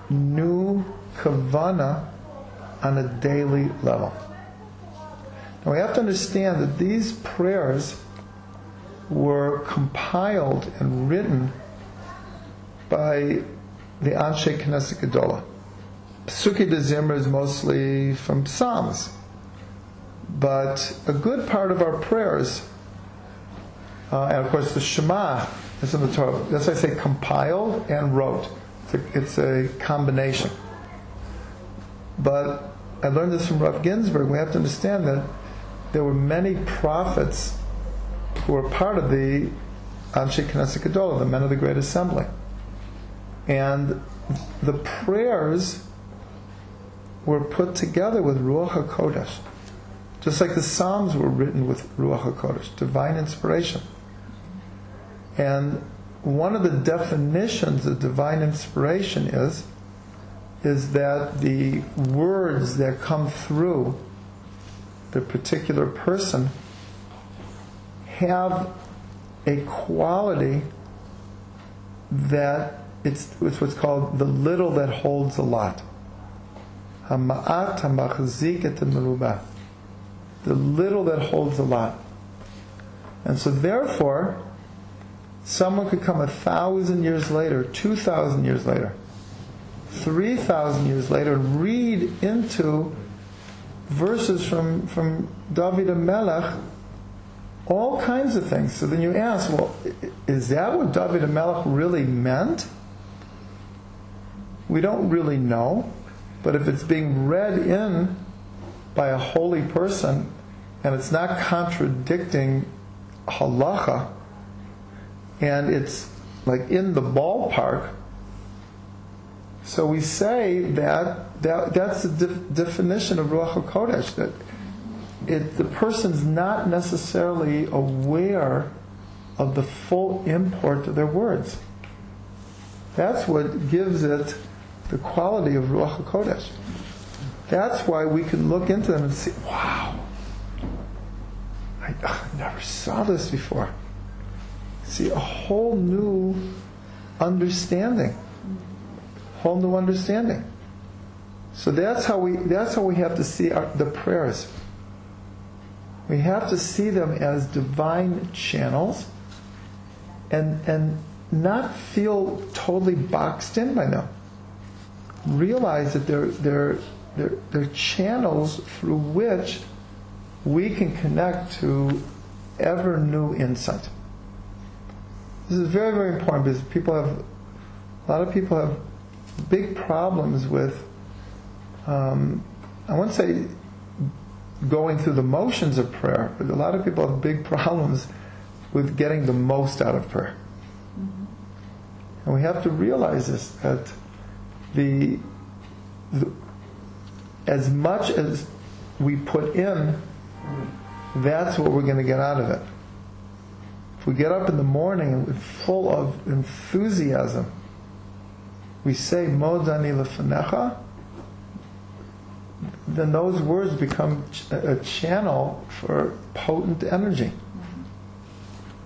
new kavana on a daily level. Now we have to understand that these prayers were compiled and written by the Anshe Knesset Gedola. Psuki de Zimra is mostly from Psalms, but a good part of our prayers, uh, and of course the Shema is in the Torah. That's why I say compiled and wrote. It's a, it's a combination. But I learned this from Rav Ginsburgh. We have to understand that there were many prophets were part of the Anshe Knesset Gedolah, the men of the Great Assembly. And the prayers were put together with Ruach HaKodesh. Just like the Psalms were written with Ruach HaKodesh, divine inspiration. And one of the definitions of divine inspiration is, is that the words that come through the particular person have a quality that it's, it's what's called the little that holds a lot. The little that holds a lot. And so therefore, someone could come a thousand years later, two thousand years later, three thousand years later, and read into verses from, from David Melech all kinds of things. So then you ask, well, is that what David Melech really meant? We don't really know, but if it's being read in by a holy person and it's not contradicting halacha and it's like in the ballpark, so we say that, that that's the def- definition of Ruach HaKodesh, that it, the person's not necessarily aware of the full import of their words. That's what gives it the quality of Ruach HaKodesh. That's why we can look into them and see, wow, I, never saw this before. See a whole new understanding. Whole new understanding. So that's how we that's how we have to see our, the prayers. We have to see them as divine channels and and not feel totally boxed in by them. Realize that they're they're they're, they're channels through which we can connect to ever new insight. This is very, very important because people have a lot of people have big problems with um, I won't say going through the motions of prayer, but a lot of people have big problems with getting the most out of prayer. Mm-hmm. And we have to realize this that the, the as much as we put in, that's what we're going to get out of it. If we get up in the morning full of enthusiasm, we say Modani lefanecha, then those words become a channel for potent energy.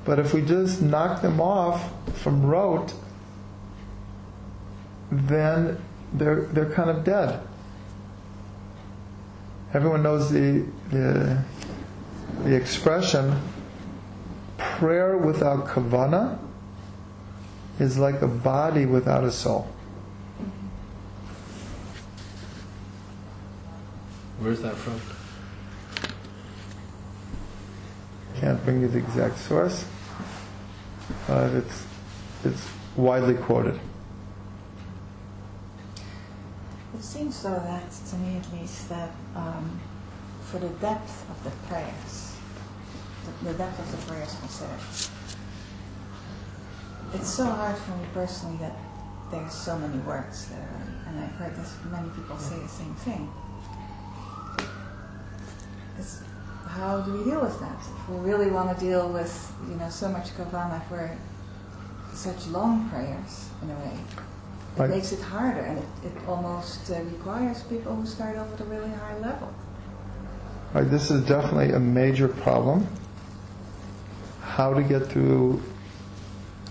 But if we just knock them off from rote, then they're, they're kind of dead. Everyone knows the, the, the expression prayer without kavana is like a body without a soul. Where's that from? Can't bring you the exact source, but it's it's widely quoted. It seems though that, to me at least, that um, for the depth of the prayers, the, the depth of the prayers considered, it's so hard for me personally that there's so many words there, and I've heard this many people say the same thing. It's, how do we deal with that? If we really want to deal with, you know, so much kavana for such long prayers, in a way, it Right. makes it harder, and it, it almost uh, requires people who start off at a really high level. Right, this is definitely a major problem. How to get through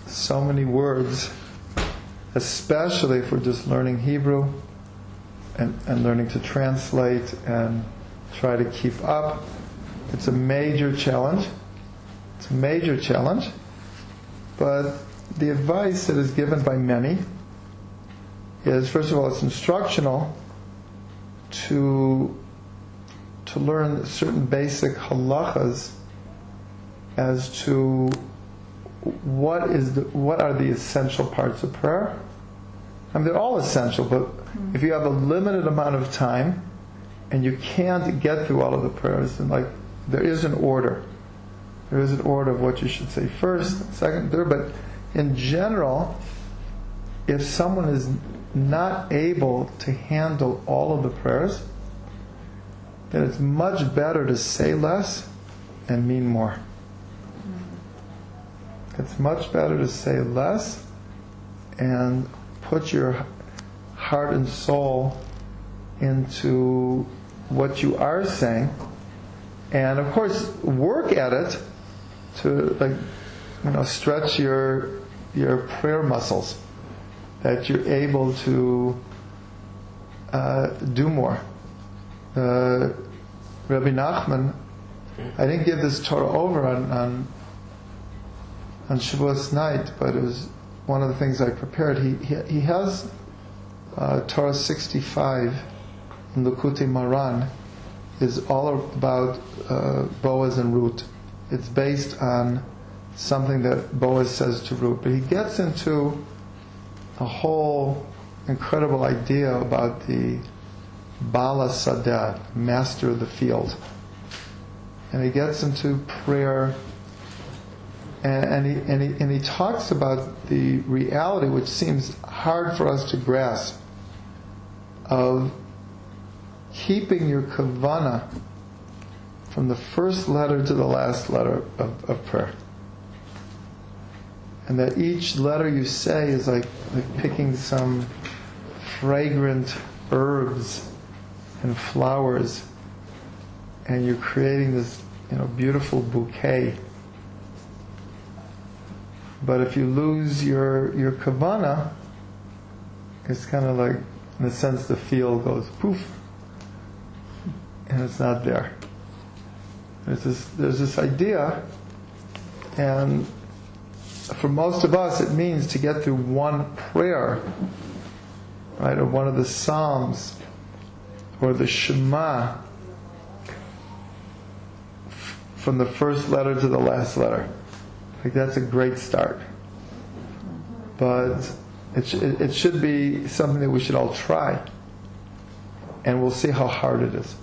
so many words, especially if we're just learning Hebrew and, and learning to translate and try to keep up. It's a major challenge. It's a major challenge. But the advice that is given by many is first of all, it's instructional to to learn certain basic halachas as to what is the, what are the essential parts of prayer. I mean, they're all essential, but hmm. if you have a limited amount of time and you can't get through all of the prayers, then like there is an order. There is an order of what you should say first, mm-hmm. second, third. But in general, if someone is not able to handle all of the prayers, then it's much better to say less and mean more. Mm-hmm. It's much better to say less and put your heart and soul into what you are saying, and of course work at it to like you know stretch your your prayer muscles that you're able to uh, do more. Uh, Rabbi Nachman, I didn't give this Torah over on, on on Shavuos night, but it was one of the things I prepared. He he, he has uh, Torah 65 in Likutei Moharan is all about uh, Boaz and Ruth. It's based on something that Boaz says to Ruth, but he gets into a whole incredible idea about the Baal HaSadeh, master of the field. And he gets into prayer and, and, he, and, he, and he talks about the reality, which seems hard for us to grasp, of keeping your kavana from the first letter to the last letter of, of prayer. And that each letter you say is like, like picking some fragrant herbs and flowers, and you're creating this you know, beautiful bouquet. But if you lose your, your kavana, it's kind of like, in a sense, the field goes poof, and it's not there. There's this, there's this idea, and for most of us, it means to get through one prayer, right, or one of the Psalms, or the Shema, from the first letter to the last letter. Like that's a great start. But it, sh- it should be something that we should all try. And we'll see how hard it is.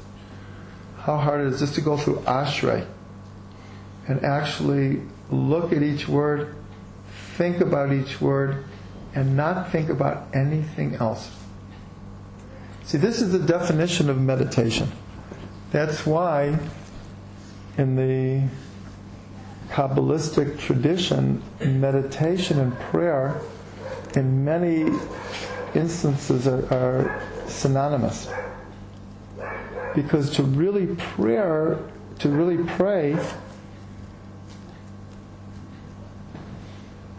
How hard it is just to go through Ashrei and actually look at each word, think about each word, and not think about anything else. See, this is the definition of meditation. That's why in the Kabbalistic tradition, meditation and prayer in many instances are, are synonymous. Because to really prayer, to really pray,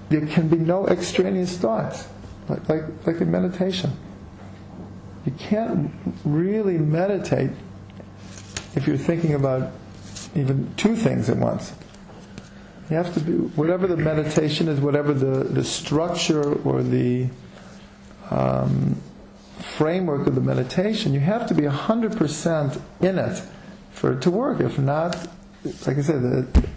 there can be no extraneous thoughts, like, like, like in meditation. You can't really meditate if you're thinking about even two things at once. You have to be, whatever the meditation is, whatever the, the structure or the um, framework of the meditation, you have to be 100% in it for it to work. If not, like I said, the,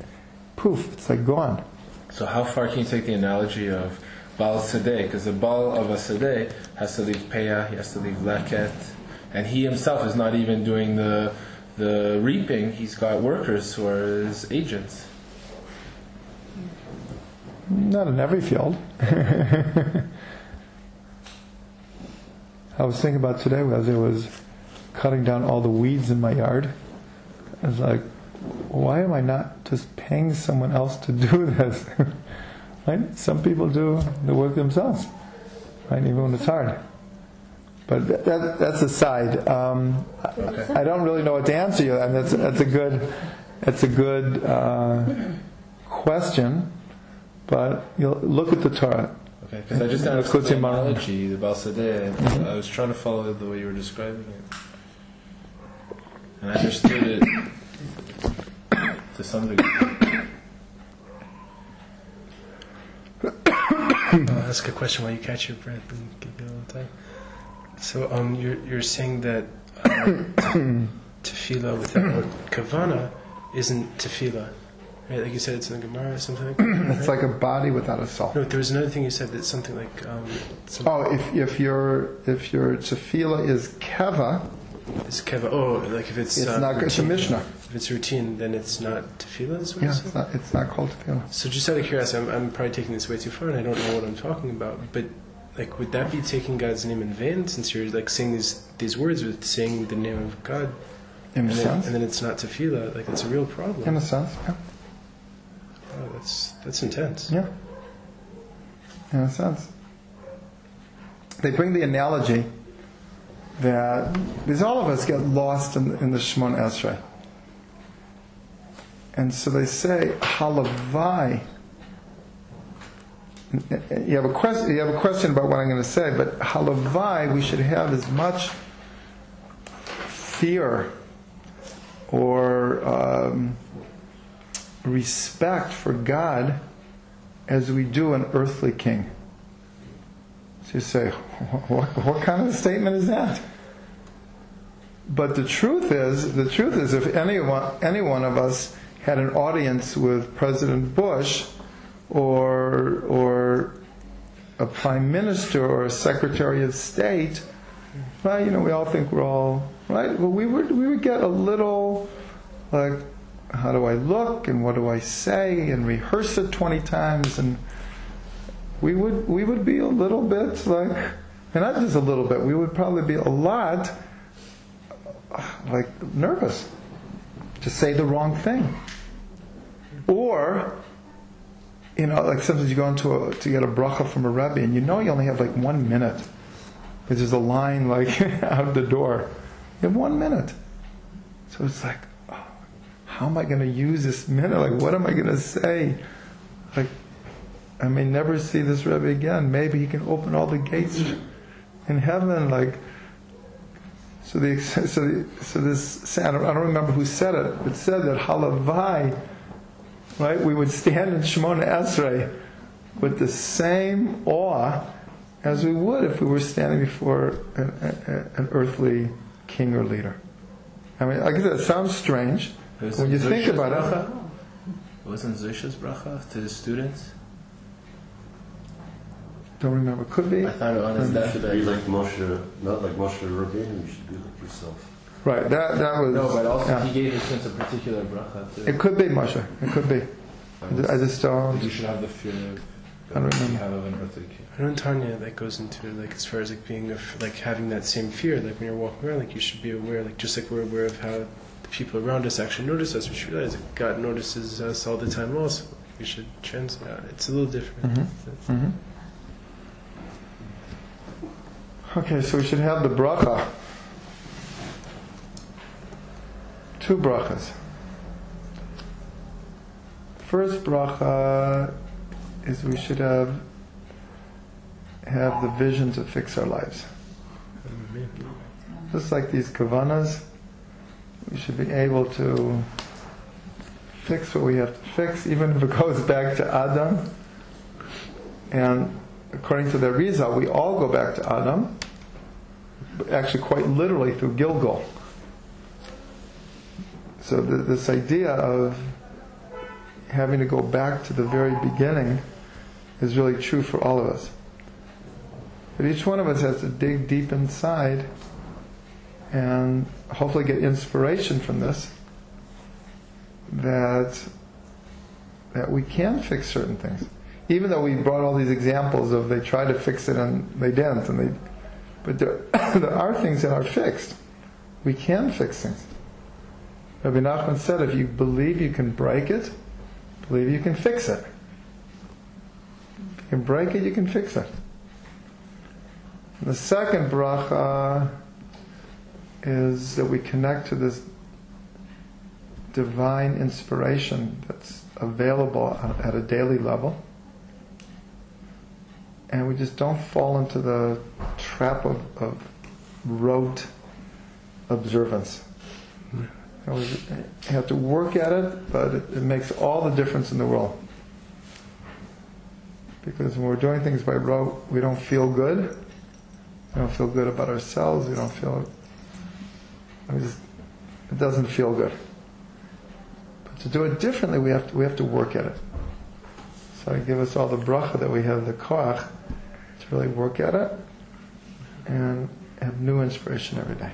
poof, it's like gone. So how far can you take the analogy of Baal Sadeh? Because the Baal of a Sadeh has to leave Peah, he has to leave Leket, and he himself is not even doing the the reaping. He's got workers who are his agents. Not in every field. I was thinking about today as I was cutting down all the weeds in my yard. I was like, why am I not just paying someone else to do this? right? Some people do the work themselves. right? Even when it's hard. But that, that, that's aside. Um, I, I don't really know what to answer you, and that's that's a good that's a good uh, question. But you'll look at the Torah. Okay, because I just Yeah, a the Likutei Moharan. analogy, the Baal HaSadeh, and Mm-hmm. I was trying to follow the way you were describing it. And I understood it to some degree. I'll ask a question while you catch your breath and give you a little time. So, um, you're you're saying that uh, tefillah without kavana isn't tefillah, right? Like you said, it's in the Gemara or something. It's right? like a body without a soul. no, there was another thing you said that's something like um, some, Oh, if, if your if your tefillah is keva, it's keva. Oh, like if it's it's uh, not. It's a routine. mishnah. If it's routine, then it's not tefillah. Is what Yeah, it's not. It's not called tefillah. So just out of curiosity, I'm, I'm probably taking this way too far, and I don't know what I'm talking about. But like, would that be taking God's name in vain? Since you're like saying these these words with saying the name of God, In and a then, sense. and then it's not tefillah. Like it's a real problem. In a sense, yeah. Oh, that's that's intense. Yeah. In a sense. They bring the analogy that because all of us get lost in, in the Shemona Esrei. And so they say, halavai. You have a question. You have a question about what I'm going to say, but halavai, we should have as much fear or um, respect for God as we do an earthly king. So you say, what, what kind of statement is that? But the truth is, the truth is, if anyone, any one of us had an audience with President Bush, or or a prime minister or a secretary of state, well, You know, we all think we're all right. Well, we would we would get a little like, how do I look and what do I say, and rehearse it twenty times, and we would we would be a little bit like, and not just a little bit. We would probably be a lot uh, like nervous to say the wrong thing, or you know, like sometimes you go into a, to get a bracha from a rabbi and you know you only have like one minute, because there's a line like out the door. You have one minute, so it's like, how am I going to use this minute? Like, what am I going to say? Like, I may never see this rebbe again. Maybe he can open all the gates in heaven. Like, so the so the, so this I don't, I don't remember who said it, but said that halavai right? We would stand in Shemona Esrei with the same awe as we would if we were standing before an, a- an earthly king or leader. I mean, I guess that sounds strange when you think about it. Wasn't Zusha's bracha to his students? Don't remember. Could be. I found it on his You should be like Moshe, not like Moshe Rabbeinu, you should be like yourself. Right. That that was. No, but also yeah. he gave his students a particular bracha too. It could be Moshe. It could be. I just- I just you don't. should have the fear of I don't remember. have of an earthly king. I know in Tanya that goes into like as far as like being of like having that same fear. Like when you're walking around, like you should be aware, like just like we're aware of how the people around us actually notice us. We should realize that God notices us all the time. Also, we should translate. it. It's a little different. Mhm. Mhm. Okay, so we should have the bracha. Two brachas. First bracha is we should have have the vision to fix our lives. Just like these kavanas, we should be able to fix what we have to fix, even if it goes back to Adam. And according to the Arizal, we all go back to Adam, actually quite literally through gilgul. So th- this idea of having to go back to the very beginning is really true for all of us. But each one of us has to dig deep inside and hopefully get inspiration from this that that we can fix certain things. Even though we brought all these examples of they tried to fix it and they didn't and they but there, there are things that are fixed. We can fix things. Rabbi Nachman said if you believe you can break it, believe you can fix it. If you can break it, you can fix it. The second bracha is that we connect to this divine inspiration that's available at a daily level. And we just don't fall into the trap of, of rote observance. Hmm. And we have to work at it, but it, it makes all the difference in the world. Because when we're doing things by rote, we don't feel good. We don't feel good about ourselves. We don't feel. It doesn't feel good. But to do it differently, we have to, we have to work at it. So I give us all the bracha that we have the koach to really work at it and have new inspiration every day.